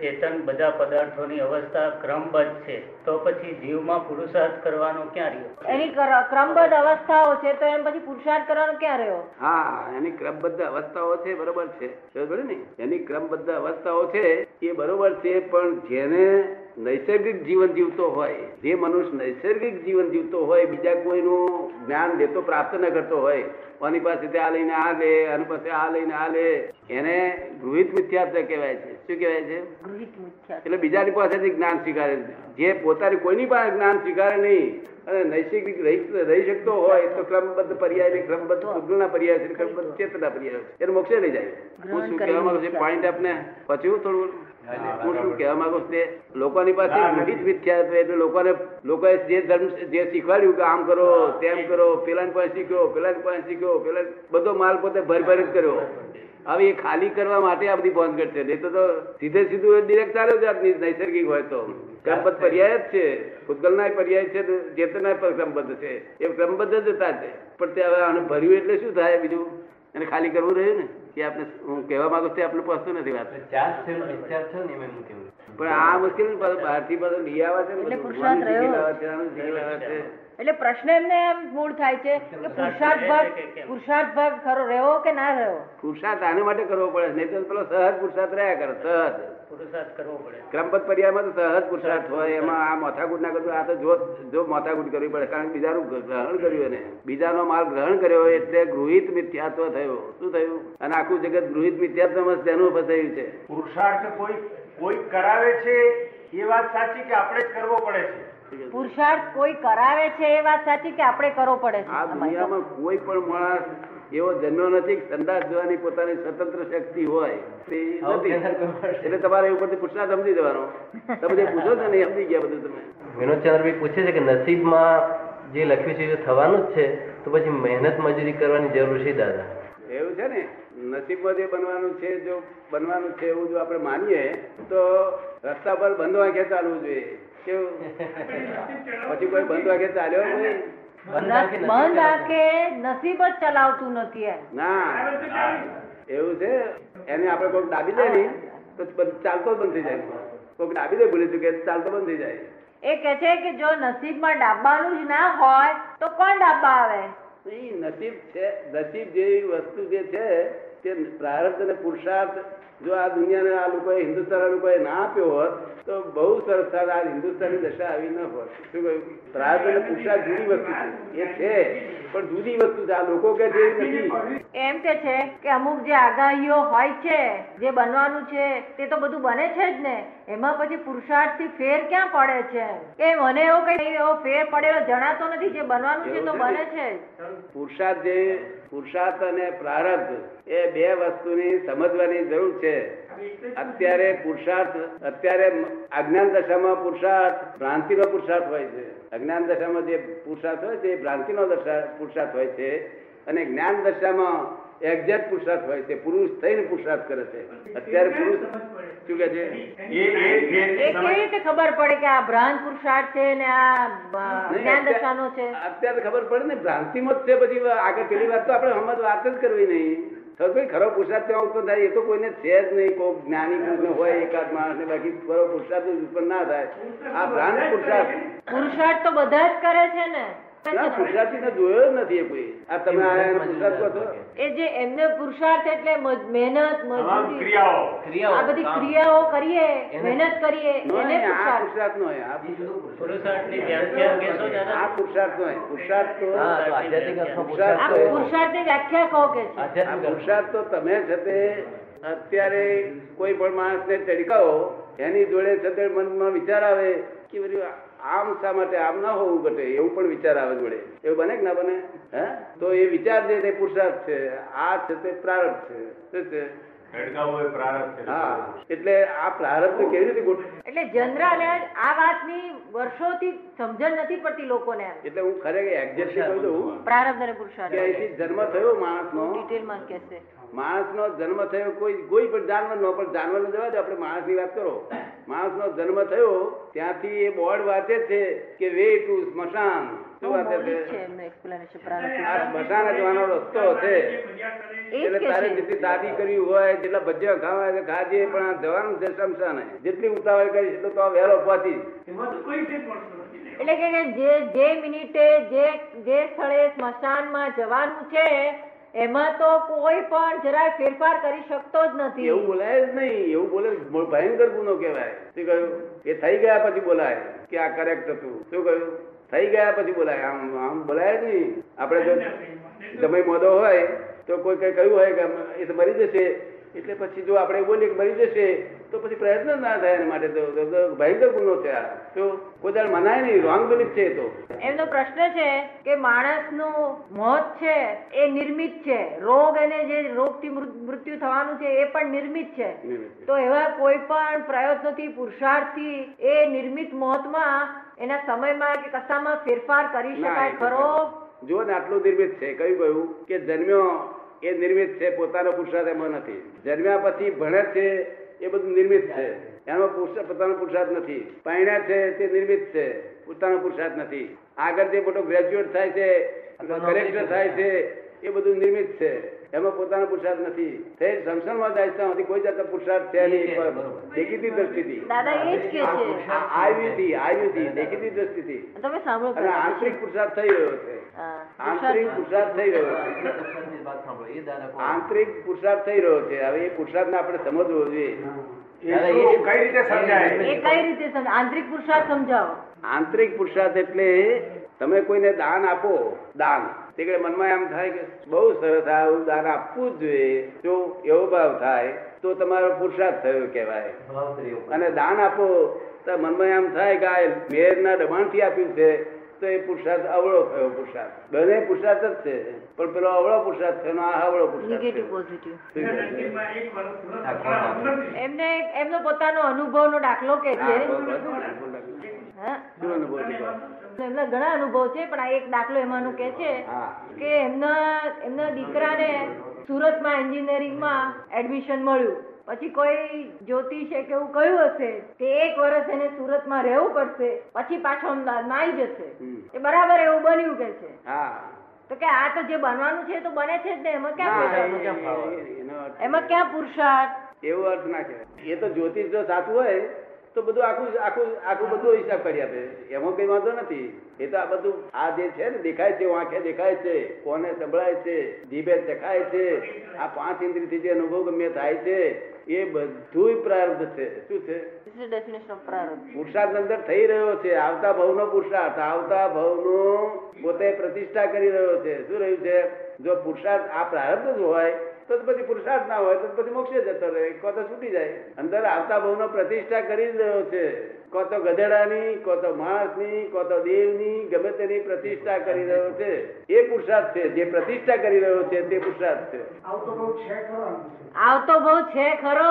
ચેતન બધા પદાર્થોની અવસ્થા ક્રમબદ્ધ છે. તો પછી જીવમાં પુરુષાર્થ કરવાનો ક્યાં રહ્યો? એની ક્ર- ક્રમબદ્ધ અવસ્થાઓ છે તો એમ પછી પુરુષાર્થ કરવાનો ક્યાં રહ્યો? હા એની ક્રમબદ્ધ અવસ્થાઓ છે બરોબર છે. બરોબર ને? એની ક્રમબદ્ધ અવસ્થાઓ છે એ બરોબર છે પણ જેને નૈસર્ગિક જીવન જીવતો હોય જે મનુષ્ય નૈસર્ગિક જીવન જીવતો હોય બીજા કોઈનું જ્ઞાન લેતો પ્રાપ્ત ન કરતો હોય કોની પાસેથી આ લઈને આ લે અને પાસે આ લઈને આ લે એને ગૃહિત મિથ્યાત્વ કહેવાય છે. શું કહેવાય છે? ગૃહિત મિથ્યા એટલે બીજાની પાસેથી જ્ઞાન સ્વીકારે જે પોતાની કોઈની પાસે જ્ઞાન સ્વીકારે નહીં અને નૈસર્ગિક રહી શકતો હોય તો ક્રમબદ્ધ પર્યાય ને ક્રમબદ્ધ પુગલના પર્યાય છે ક્રમબદ્ધ ચેતના પર્યાય છે. એને મોક્ષે લઈ જાય. હું શું કહેવા માંગુ છું? પોઈન્ટ આપને. પછી થોડું હું શું કહેવા માંગુ તે લોકોની પાસે ગૃહિત મિથ્યાત્વ એટલે લોકોને લોકોએ જે ધર્મ જે શીખવાડ્યું કે આમ કરો તેમ કરો પેલાની પાસે શીખ્યો પેલાની પાસે શીખ્યો પેલા બધો માલ પોતે ભર ભર જ કર્યો. હવે એ ખાલી કરવા માટે આ બધી બંધ છે. નહીં તો સીધે સીધું ડિરેક્ટ ચાલ્યો જાત નૈસર્ગિક હોય તો. ક્રમબદ્ધ પર્યાય જ છે. ભૂતગલના પર્યાય છે ચેતના પર ક્રમબદ્ધ છે. એ ક્રમબદ્ધ જ હતા છે પણ તે હવે આને ભર્યું એટલે શું થાય બીજું? એને ખાલી કરવું રહ્યું ને? કે આપણે હું કહેવા માંગુ છું તે આપણે પહોંચતું નથી વાત. પણ આ મુશ્કેલ બહારથી પાછું લઈ આવે છે એટલે બધું. રહ્યો. પ્રશ્ન એમને એમ મૂળ થાય છે કે પુરુષાર્થ ભાગ પુરુષાર્થ ભાગ ખરો રહેવો કે ના રહેવો પુરુષાર્થ આને માટે કરવો પડે નહીં તો પેલો સહજ પુરુષાર્થ રહ્યા કરે સહજ. ક્રમબદ્ધ પર્યાયમાં તો સહજ પુરુષાર્થ હોય. એમાં આ માથાકૂટ ના કરતું આ તો જો જો માથાકૂટ કરવી પડે કારણ કે બીજાનું ગ્રહણ કર્યું એને. બીજાનો માલ ગ્રહણ કર્યો એટલે ગૃહિત મિથ્યાત્વ થયો. શું થયું? અને આખું જગત ગૃહિત મિથ્યાત્વમાં જ તેનું ફસાયું છે? પુરુષાર્થ કોઈ કોઈ કરાવે છે એ વાત સાચી કે આપણે જ કરવો પડે છે? પુરુષાર્થ કોઈ કરાવે છે એ વાત સાચી કે આપણે કરવો પડે છે? આ દુનિયામાં કોઈ પણ માણસ એવો જન્મ્યો નથી સંદાસ જોવાની પોતાની સ્વતંત્ર શક્તિ હોય. તે નથી. એટલે તમારે એ ઉપરથી પુરુષાર્થ સમજી જવાનો. તમે જે પૂછો છો ને સમજી ગયા બધું તમે. વિનોદચંદ્રભાઈ પૂછે છે કે નસીબમાં જે લખ્યું છે એ થવાનું જ છે તો પછી મહેનત મજૂરી કરવાની જરૂર છે દાદા? એવું છે ને? નસીબમાં જે બનવાનું છે જો બનવાનું છે એવું જો આપણે માનીએ તો રસ્તા પર બંધ વાંખે ચાલવું જોઈએ. પછી કોઈ બંધ વાગે ચાલ્યો નહીં. બંધ રાખે નસીબ જ ચલાવતું નથી ના. એવું છે? એને આપણે કોઈક દાબી દે ને તો ચાલતો બંધ થઈ જાય. કોઈક દાબી દે ભૂલી ચૂકે ચાલતો બંધ થઈ જાય. એ કે છે કે જો નસીબમાં ડાબવાનું જ ના હોય તો કોણ ડાબા આવે? નસીબ છે નસીબ જેવી વસ્તુ જે છે તે પ્રારબ્ધ અને પુરુષાર્થ જો આ દુનિયાને આ લોકોએ હિન્દુસ્તાન લોકોએ ના આપ્યો હોત તો બહુ સરસ આ હિન્દુસ્તાનની દશા આવી ન હોત. શું કહ્યું? પ્રારબ્ધ અને પુરુષાર્થ જુદી વસ્તુ છે. એ છે પણ જુદી વસ્તુ છે. આ લોકો કે છે નથી. એમ કે છે કે અમુક જે આગાહીઓ હોય છે જે બનવાનું છે તે તો બધું બને છે જ ને. એમાં પછી પુરુષાર્થથી ફેર ક્યાં પડે છે? કે મને એવો કઈ એવો ફેર પડેલો જણાતો નથી જે બનવાનું છે તો બને છે પુરુષાર્થ જે પુરુષાર્થ અને પ્રારબ્ધ એ બે વસ્તુની સમજવાની જરૂર છે. અત્યારે પુરુષાર્થ અત્યારે અજ્ઞાન દશામાં પુરુષાર્થ ભ્રાંતિનો પુરુષાર્થ હોય છે. અજ્ઞાન દશામાં જે પુરુષાર્થ હોય છે એ ભ્રાંતિનો દશા પુરુષાર્થ હોય છે. અને જ્ઞાન દશામાં એક્ઝેક્ટ પુરુષાર્થ હોય છે. પુરુષ થઈને પુરુષાર્થ કરે છે. અત્યારે પુરુષ શું કે છે? એ કેવી રીતે ખબર પડે કે આ ભ્રાંત પુરુષાર્થ છે ને આ જ્ઞાન અત્યારે- દશાનો છે? અત્યારે ખબર પડે ને ભ્રાંતિમાં જ છે. પછી આગળ પેલી વાત તો આપણે હમણાં વાત જ કરવી નહીં. કોઈ ખરો પુરસાદ ત્યાં ઉત્પન્ન થાય, એ તો કોઈને છે જ નહીં કોઈ જ્ઞાની પુરુષ હોય એકાદ માણસને બાકી ખરો પુરસાદ ઉત્પન્ન ના થાય. આ ભ્રાંત પુરસાદ. પુરુષાર્થ તો બધા જ કરે છે ને. ના પુરુષાર્થી ને જોયો નથી કોઈ. આ તમે આયા પુરુષાર્થ કહો એ જે એમને પુરુષાર્થ એટલે મહેનત મજૂરી. ક્રિયાઓ. આ બધી ક્રિયાઓ કરીએ મહેનત કરીએ એને પુરુષાર્થ. પુરુષાર્થ નો આ પુરુષાર્થ- પુરુષાર્થની વ્યાખ્યા કહેશો આ પુરુષાર્થ નો પુરુષાર્થ તો હા તો આધ્યાત્મિક અર્થમાં પુરુષાર્થ આ પુરુષાર્થ પુરુષાર્થની વ્યાખ્યા કહો કે છે. આ પુરુષાર્થ તો તમે છે તે અત્યારે કોઈ પણ માણસને તડકાવો એની જોડે છે તે મનમાં વિચાર આવે કે બધું આમ શા માટે આમ ના હોવું ઘટે? એવું પણ વિચાર આવે જોડે એવું બને કે ના બને? હે? તો એ વિચાર છે તે પુરુષાર્થ છે આ છે તે પ્રારબ્ધ છે. શું છે? એટલે આ પ્રારબ્ધ કેવી રીતે ગોઠવે? એટલે જનરલ આ વાતની વર્ષોથી સમજણ નથી પડતી લોકોને એટલે હું ખરેખર એક્ઝેક્ટલી કહું દઉં પ્રારબ્ધ અને પુરુષાર્થ. જન્મ થયો માણસનો. ડિટેલમાં કહેશે. માણસનો જન્મ થયો કોઈ કોઈ પણ જાનવર નો પણ જાનવર જવા દે આપણે માણસની વાત કરો. માણસનો જન્મ થયો ત્યાંથી એ બોર્ડ વાંચે છે કે વે ટુ સ્મશાન. શું વાંચે છે? મૌલિક છે એમનું explanation પ્રારંભિક આ સ્મશાન જવાનો રસ્તો છે. એટલે તારે જેટલી દાદી કરી હોય જેટલા ભજીયા ખાવા હોય ખાજે પણ આ જવાનું છે સ્મશાને. જેટલી ઉતાવળ કરીશ એટલું તો વહેલો પહોંચી એટલે કે કે જે જે મિનિટે જે જે સ્થળે સ્મશાનમાં જવાનું છે એમાં તો કોઈ પણ જરાય ફેરફાર કરી શકતો જ નથી. એવું બોલાય જ નહીં એવું બોલે ભયંકર ગુનો કહેવાય. શું કહ્યું? એ થઈ ગયા પછી બોલાય કે આ કરેક્ટ હતું. શું કહ્યું? થઈ ગયા પછી બોલાય. આમ આમ બોલાય જ નહીં. આપણે જો સમય મોદો હોય તો કોઈ કઈ કહ્યું હોય કે એ તો મરી જશે. એટલે પછી જો આપણે બોલીએ મરી જશે તો પછી પ્રયત્ન ના થાય એના માટે તો ભયંકર ગુનો છે આ. તો કોઈ મનાય નહીં રોંગ બિલીફ છે તો. એમનો પ્રશ્ન છે કે માણસનું મોત છે એ નિર્મિત છે. રોગ અને જે રોગથી મૃ- મૃત્યુ થવાનું છે એ પણ નિર્મિત છે. તો એવા કોઈ પણ પ્રયત્નોથી પુરુષાર્થથી એ નિર્મિત મોતમાં એના સમયમાં કે કશામાં ફેરફાર કરી શકાય ખરો? જો ને આટલું નિર્મિત છે કયું કયું કે જન્મ્યો એ નિર્મિત છે પોતાનો પુરુષાર્થ એમાં નથી. જન્મ્યા પછી ભણે છે એ બધું નિર્મિત છે. એમાં પોતાનો પુરુષાર્થ નથી. પાણ્યા છે તે નિર્મિત છે પોતાનો પુરુષાર્થ નથી. આગળ જે મોટો ગ્રેજ્યુએટ થાય છે કલેક્ટર થાય છે એ બધું નિર્મિત છે. એમાં પોતાનો પુરુષાર્થ નથી. તે સંસારમાં જાય છે કોઈ જાતનો પુરુષાર્થ છે નહીં દેખીતી દ્રષ્ટિથી. દાદા એ જ કે છે. દેખીતી દ્રષ્ટિથી. તમે સાંભળો અને આંતરિક પુરુષાર્થ થઈ રહ્યો છે. આંતરિક પુરુષાર્થ. થઈ રહ્યો છે? આંતરિક પુરુષાર્થ થઈ રહ્યો છે. હવે એ પુરુષાર્થને આપણે સમજવો જોઈએ. કઈ રીતે સમજાય? એ કઈ રીતે આંતરિક પુરુષાર્થ સમજાવો. આંતરિક પુરુષાર્થ એટલે તમે કોઈને દાન આપો દાન. તે મનમાં એમ થાય કે બહુ સરસ આવું દાન આપવું જ જોઈએ. જો એવો ભાવ થાય તો તમારો પુરુષાર્થ થયો કહેવાય. અને દાન આપો તો મનમાં એમ થાય કે આ મેરના દબાણથી આપ્યું છે તો એ પુરુષાર્થ અવળો થયો પુરુષાર્થ. બને પુરુષાર્થ જ છે. પણ પેલો અવળો પુરુષાર્થ થયો આ અવળો પુરુષાર્થ? એમને એમનો પોતાનો અનુભવનો દાખલો કે છે. એમના ઘણા અનુભવ છે પણ આ એક દાખલો એમાંનું કે છે કે એમના એમના દીકરાને સુરતમાં એન્જિનિયરિંગમાં એડમિશન મળ્યું. પછી કોઈ જ્યોતિષે કે એવું કહ્યું હશે કે એક વર્ષ એને સુરતમાં રહેવું પડશે પછી પાછો અમદાવાદમાં આવી જશે. એ બરાબર એવું બન્યું કે છે. તો કે આ તો જે બનવાનું છે એ તો બને છે જ ને એમાં ક્યાં એમાં ક્યાં પુરુષાર્થ એવો અર્થ ના કહેવાય. એ તો જ્યોતિષ જો સાચું હોય તો બધું આખું આખું આખું બધું હિસાબ કરી આપે. એમાં કઈ વાંધો નથી. એ તો આ બધું આ જે છે ને દેખાય છે આંખે દેખાય છે કોને સંભળાય છે જીભે ચખાય છે આ પાંચ ઇન્દ્રિયથી જે અનુભવ ગમે થાય છે એ બધું પ્રારબ્ધ છે. શું છે. પુરુષાર્થ અંદર થઈ રહ્યો છે. આવતા ભવનો પુરુષાર્થ આવતા ભવનો પોતે પ્રતિષ્ઠા કરી રહ્યો છે. શું રહ્યું છે? જો પુરુષાર્થ આ પ્રારબ્ધ જ હોય તો પછી પુરુષાર્થ ના હોય તો પછી મોક્ષે જતો રહે. કો તો છૂટી જાય. અંદર આવતા ભવનો પ્રતિષ્ઠા કરી રહ્યો છે. કો તો ગધેડાની કો તો માણસની કો તો દેવની ગમે તેની પ્રતિષ્ઠા કરી રહ્યો છે. એ પુરુષાર્થ છે. જે પ્રતિષ્ઠા કરી રહ્યો છે તે પુરુષાર્થ છે. આવતો બહુ છે ખરો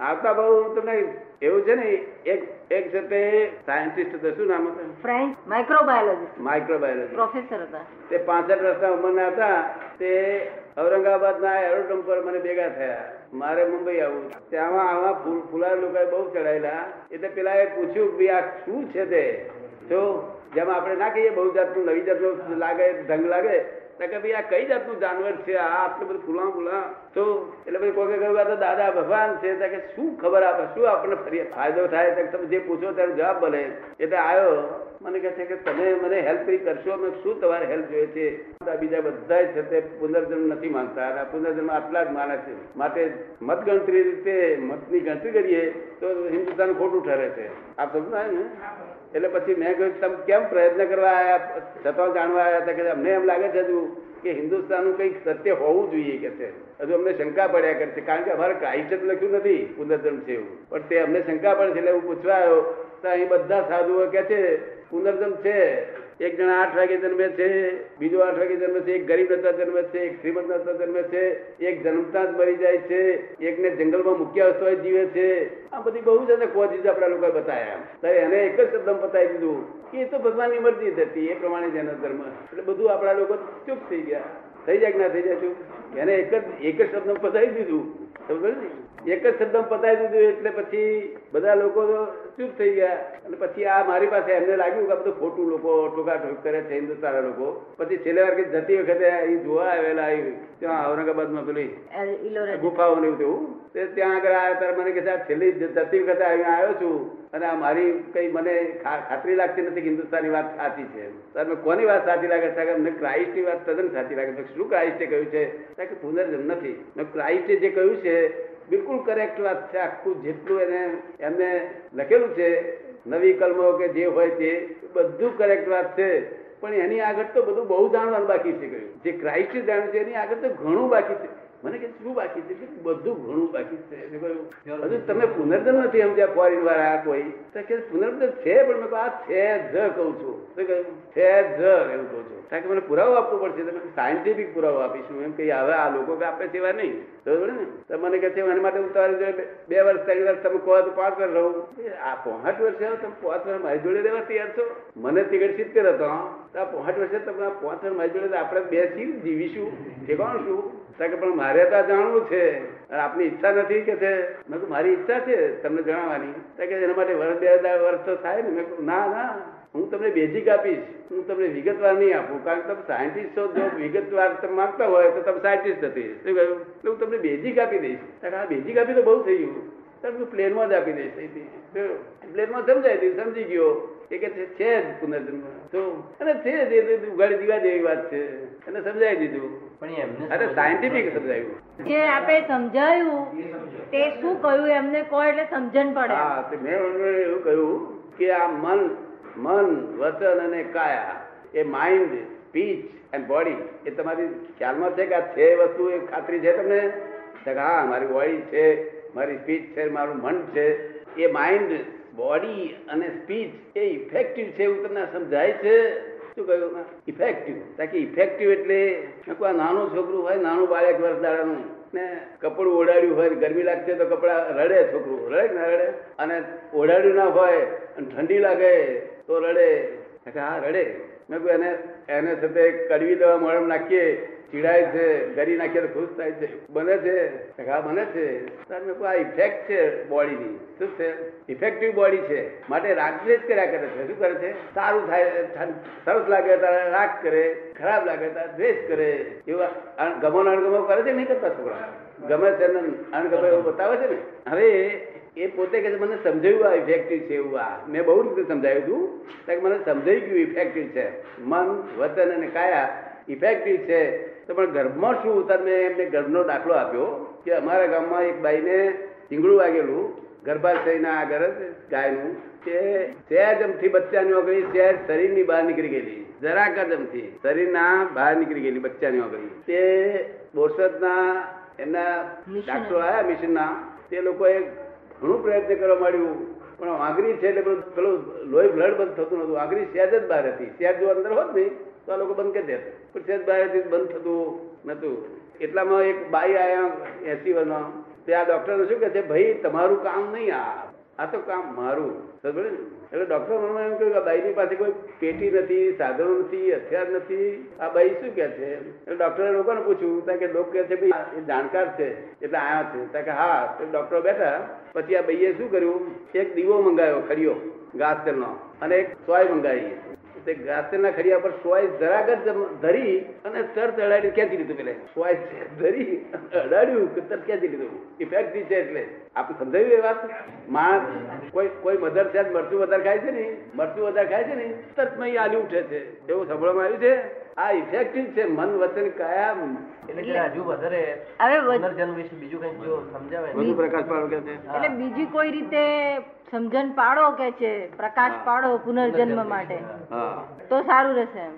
આવતા બહુ તમને એવું છે ને એક એક છે તે સાયન્ટિસ્ટ હતા. શું નામ હતું? ફ્રેન્ચ માઇક્રોબાયોલોજીસ્ટ માઇક્રોબાયોલોજી પ્રોફેસર હતા. તે પાસઠ વર્ષના ઉંમરના હતા. તે ઔરંગાબાદના એરોડ્રોમ પર મને ભેગા થયા. મારે મુંબઈ આવવું ત્યાં આવા ફૂલ ફુલાર લોકોએ બહુ ચડાયેલા. એટલે પેલા એ પૂછ્યું કે આ શું છે તે? જો જેમ આપણે ના કહીએ બહુ જાતનું નવી જાતનું લાગે ઢંગ લાગે ભાઈ આ કઈ જાતનું જાનવર છે? આ આટલું બધું ફૂલા ફૂલા તો એટલે પછી કોઈ કહ્યું તો દાદા ભગવાન છે. કે, શું ખબર આપે? શું આપણને ફરી ફાયદો થાય તમે જે પૂછો ત્યારે જવાબ બને એટલે આવ્યો મને કહે છે કે, તમે મને હેલ્પ કરી કરશો? અમે શું તમારે હેલ્પ જોઈએ છે? બીજા બધા છે તે પુનર્જન્મ નથી માનતા. પુનર્જન્મ આટલા જ માને છે. માટે મત ગણતરી રીતે મતની ગણતરી કરીએ તો હિન્દુસ્તાન ખોટું ઠરે છે. આપ સમજાય ને? એટલે પછી મેં કહ્યું, તમે કેમ પ્રયત્ન કરવા આવ્યા છતાં જાણવા આવ્યા હતા કે અમને એમ લાગે છે હજુ કે હિન્દુસ્તાનનું કંઈક સત્ય હોવું જોઈએ કે છે. હજુ અમને શંકા પડ્યા કરશે કારણ કે અમારે જ લખ્યું નથી, પુનર્જન્મ છે એવું. પણ તે અમને શંકા પડે છે એટલે હું પૂછવા આવ્યો, તો અહીં બધા સાધુઓ કે છે, પુનર્જન્મ છે એક જણા આઠ વાગે જન્મે છે, બીજો આઠ વાગે જન્મે છે, એક ગરીબ હતા જન્મે છે, એક શ્રીમંત હતા જન્મે છે, એક જન્મતા જ મરી જાય છે, એકને જંગલમાં મુખ્ય હોય જીવે છે. આ બધી બહુ જ અને કોજીજ આપણા લોકોએ બતાવ્યા ત્યારે એને એક જ શબ્દ બતાવી દીધું, કે એ તો ભગવાનની મરજી થતી એ પ્રમાણે જેનો ધર્મ. એટલે બધું આપણા લોકો ચૂપ થઈ ગયા. થઈ જાય કે ના થઈ જાય ચૂપ એને એક જ એક જ શબ્દ બતાવી દીધું. પડી ને? એક જ શબ્દ પતાવી દીધું એટલે પછી બધા લોકો તો ચૂપ થઈ ગયા. અને પછી આ મારી પાસે એમને લાગ્યું કે આ બધું ખોટું લોકો ટોકા ટોક કરે છે હિન્દુસ્તાન લોકો. પછી છેલ્લે વાર કે જતી વખતે અહીં જોવા આવેલા ત્યાં ઔરંગાબાદમાં પેલી ગુફાઓ ને એવું તેવું. તે ત્યાં આગળ આવ્યા ત્યારે મને કે છેલ્લી જતી વખતે આવ્યો છું. અને આ મારી કઈ મને ખાતરી લાગતી નથી કે હિન્દુસ્તાની વાત સાચી છે. તમે કોની વાત સાચી લાગે? છે અમને ક્રાઇસ્ટની વાત તદ્દન સાચી લાગે. છે શું ક્રાઇસ્ટે કહ્યું છે? કે પુનર્જન્મ નથી. ક્રાઇસ્ટે જે કહ્યું છે, બિલકુલ કરેક્ટ વાત છે. આખું જેટલું એને, એમને લખેલું છે, નવી કલમો કે જે હોય તે, બધું કરેક્ટ વાત છે. પણ એની આગળ તો બધું બહુ જાણવાનું બાકી છે કહ્યું. જે ક્રાઇસ્ટ જાણ્યું છે, એની આગળ તો ઘણું બાકી છે. મને કે શું બાકી છે? બધું ઘણું બાકી છે. હજુ તમે પુનર્જન્મ નથી સમજ્યા ફોરેન વાળા કોઈ. તો કે પુનર્જન્મ છે પણ મેં આ છે જ કહું છું. તો કહ્યું, છે જ એવું કહું છું. કારણ કે મને પુરાવો આપવો પડશે તમે સાયન્ટિફિક પુરાવો આપીશું એમ કે હવે આ લોકો કે આપે તેવા નહીં. બરોબર ને. તો મને કહે છે એના માટે હું તમારી બે- બે વર્ષ ત્રણ વર્ષ તમે કહો તો પાંચ વર્ષ રહું. આ પોહાટ વર્ષે આવો તમે પાંચ વર્ષ મારી જોડે રહેવા તૈયાર છો? મને ટિકિટ સિત્તેર હતો તો આ પોહાટ વર્ષે તમે આ પાંચ વર્ષ મારી જોડે તો આપણે બેસી જીવીશું. ઠેકાણું શું? કારણ કે પણ મારે તો જાણવું છે. આપની ઈચ્છા નથી કે છે મેં મારી ઈચ્છા છે તમને જણાવવાની. કે એના માટે વર્ષ બે હજાર વર્ષ તો થાય ને. મેં ના ના. હું તમને બેઝિક આપીશ. હું તમને વિગતવાર નહીં આપું. કારણ કે તમે સાયન્ટિસ્ટ છો. જો વિગતવાર તમે માંગતા હોય તો તમે સાયન્ટિસ્ટ નથી શું કહ્યું? એટલે હું તમને બેઝિક આપી દઈશ. આ બેઝિક આપી તો બહુ થઈ ગયું તમે પ્લેનમાં જ આપી દઈશ પ્લેનમાં સમજાય તું સમજી ગયો. એ કે છે છે જ પુનર્જન્મ. તો અને છે જ એ તો ઉગાડી દીવા જેવી વાત છે. એને સમજાવી દીધું. પણ એમને અરે સાયન્ટિફિક સમજાવ્યું. જે આપે સમજાયું તે શું કહ્યું એમને કહો એટલે સમજણ પડે. હા તે મેં એવું કહ્યું કે આ મન મન વચન અને કાયા એ માઇન્ડ સ્પીચ એન્ડ બોડી એ તમારી ખ્યાલમાં છે કે આ છે વસ્તુ એ ખાતરી છે તમને? હા મારી બોડી છે મારી સ્પીચ છે મારું મન છે. એ માઇન્ડ બોડી અને સ્પીચ એ ઇફેક્ટિવ છે એવું તમને સમજાય છે? શું કહ્યું ઇફેક્ટિવ તાકી ઇફેક્ટિવ એટલે આ નાનું છોકરું હોય, નાનું બાળક વર્ષ દાડાનું, ને કપડું ઓઢાડ્યું હોય, ગરમી લાગશે તો કપડા રડે છોકરું, રડે ના રડે? અને ઓઢાડ્યું ના હોય અને ઠંડી લાગે તો રડે. હા, રડે. મેં એને એને સાથે કડવી દવા મળમ નાખીએ ચીડાય છે, ગરી નાખે તો ખુશ થાય છે. બને છે? હા, બને છે. મેં આ ઇફેક્ટ છે બોડીની. શું છે? ઇફેક્ટિવ બોડી છે. માટે રાગદ્વેષ કર્યા કરે છે. શું કરે છે? સારું થાય સરસ લાગે ત્યારે રાગ કરે, ખરાબ લાગે ત્યારે દ્વેષ કરે. એવા ગમો અણગમો કરે છે નહીં કરતા છોકરા? ગમે છે ને અણગમે એવું બતાવે છે ને? હવે એ પોતે કે મને સમજાયું આ ઇફેક્ટિવ છે એવું આ. મેં બહુ રીતે સમજાવ્યું હતું. કે મને સમજાઈ ગયું ઇફેક્ટિવ છે. મન વચન અને કાયા ઇફેક્ટિવ છે. તો પણ ગર્ભમાં શું તમે એમને ગર્ભનો દાખલો આપ્યો કે અમારા ગામમાં એક બાઈને ચીંગડું વાગેલું ગર્ભાશયના આગળ ગાયનું સહેજ સહેજમથી બચ્ચાની ઓગળી સહેજ શરીરની બહાર નીકળી ગયેલી. જરાક જ અમથી શરીરના બહાર નીકળી ગયેલી બચ્ચાની ઓગળી. તે બોરસદના એમના ડાક્ટરો આવ્યા મિશનના. તે લોકોએ ઘણું પ્રયત્ન કરવા માંડ્યું. પણ આંગળી છે એટલે પેલું પેલું લોહી બ્લડ બંધ થતું નતું આંગળી સહેજ જ બહાર હતી. સહેજ જો અંદર હોત ને તો આ લોકો બંધ કરી દેતા. પણ સહેજ બહાર હતી તો બંધ થતું નતું. એટલામાં એક બાઈ આયા એસી વર્ષમાં તે આ ડોક્ટર શું કહે છે, ભાઈ, તમારું કામ નહીં આ. આ તો કામ મારું. સમજ્યો ને? એટલે ડોક્ટર મને એમ કહ્યું કે બાઈની પાસે કોઈ પેટી નથી, સાધનો નથી, હથિયાર નથી. આ બાઈ શું કે છે? એટલે ડોક્ટરે લોકોને પૂછ્યું ત્યાં કે લોકો કે છે, ભાઈ એ જાણકાર છે, એટલે આયા છે. ત્યાં કે, હા. તો ડોક્ટરો બેઠા. પછી આ બાઈએ શું કર્યું? એક દીવો મંગાવ્યો ખરીયો ઘાસ તેલનો, અને એક સોય મંગાવી. તે ઘાસના ખડિયા પર સોય જરાક જ ધરી અને તરત અડાડી ક્યાંથી લીધું પેલા. સોય ધરી અડાડ્યું કે તરત ક્યાંથી લીધું. ઇફેક્ટિવ છે એટલે. આપણે સમજાવ્યું એ વાત? માણસ કોઈ કોઈ મધર છે મરચું વધારે ખાય છે ને મરચું વધારે ખાય છે ને તરત મય આલી ઉઠે છે. એવું સાંભળવામાં આવ્યું છે? આ ઇફેક્ટિવ છે. મન વચન કયા એટલે હજુ વધારે હવે વિશે બીજું કઈ જો સમજાવે પ્રકાશ પાડો કે છે એટલે બીજી કોઈ રીતે સમજણ પાડો કે છે પ્રકાશ પાડો પુનર્જન્મ માટે. તો સારું રહેશે એમ.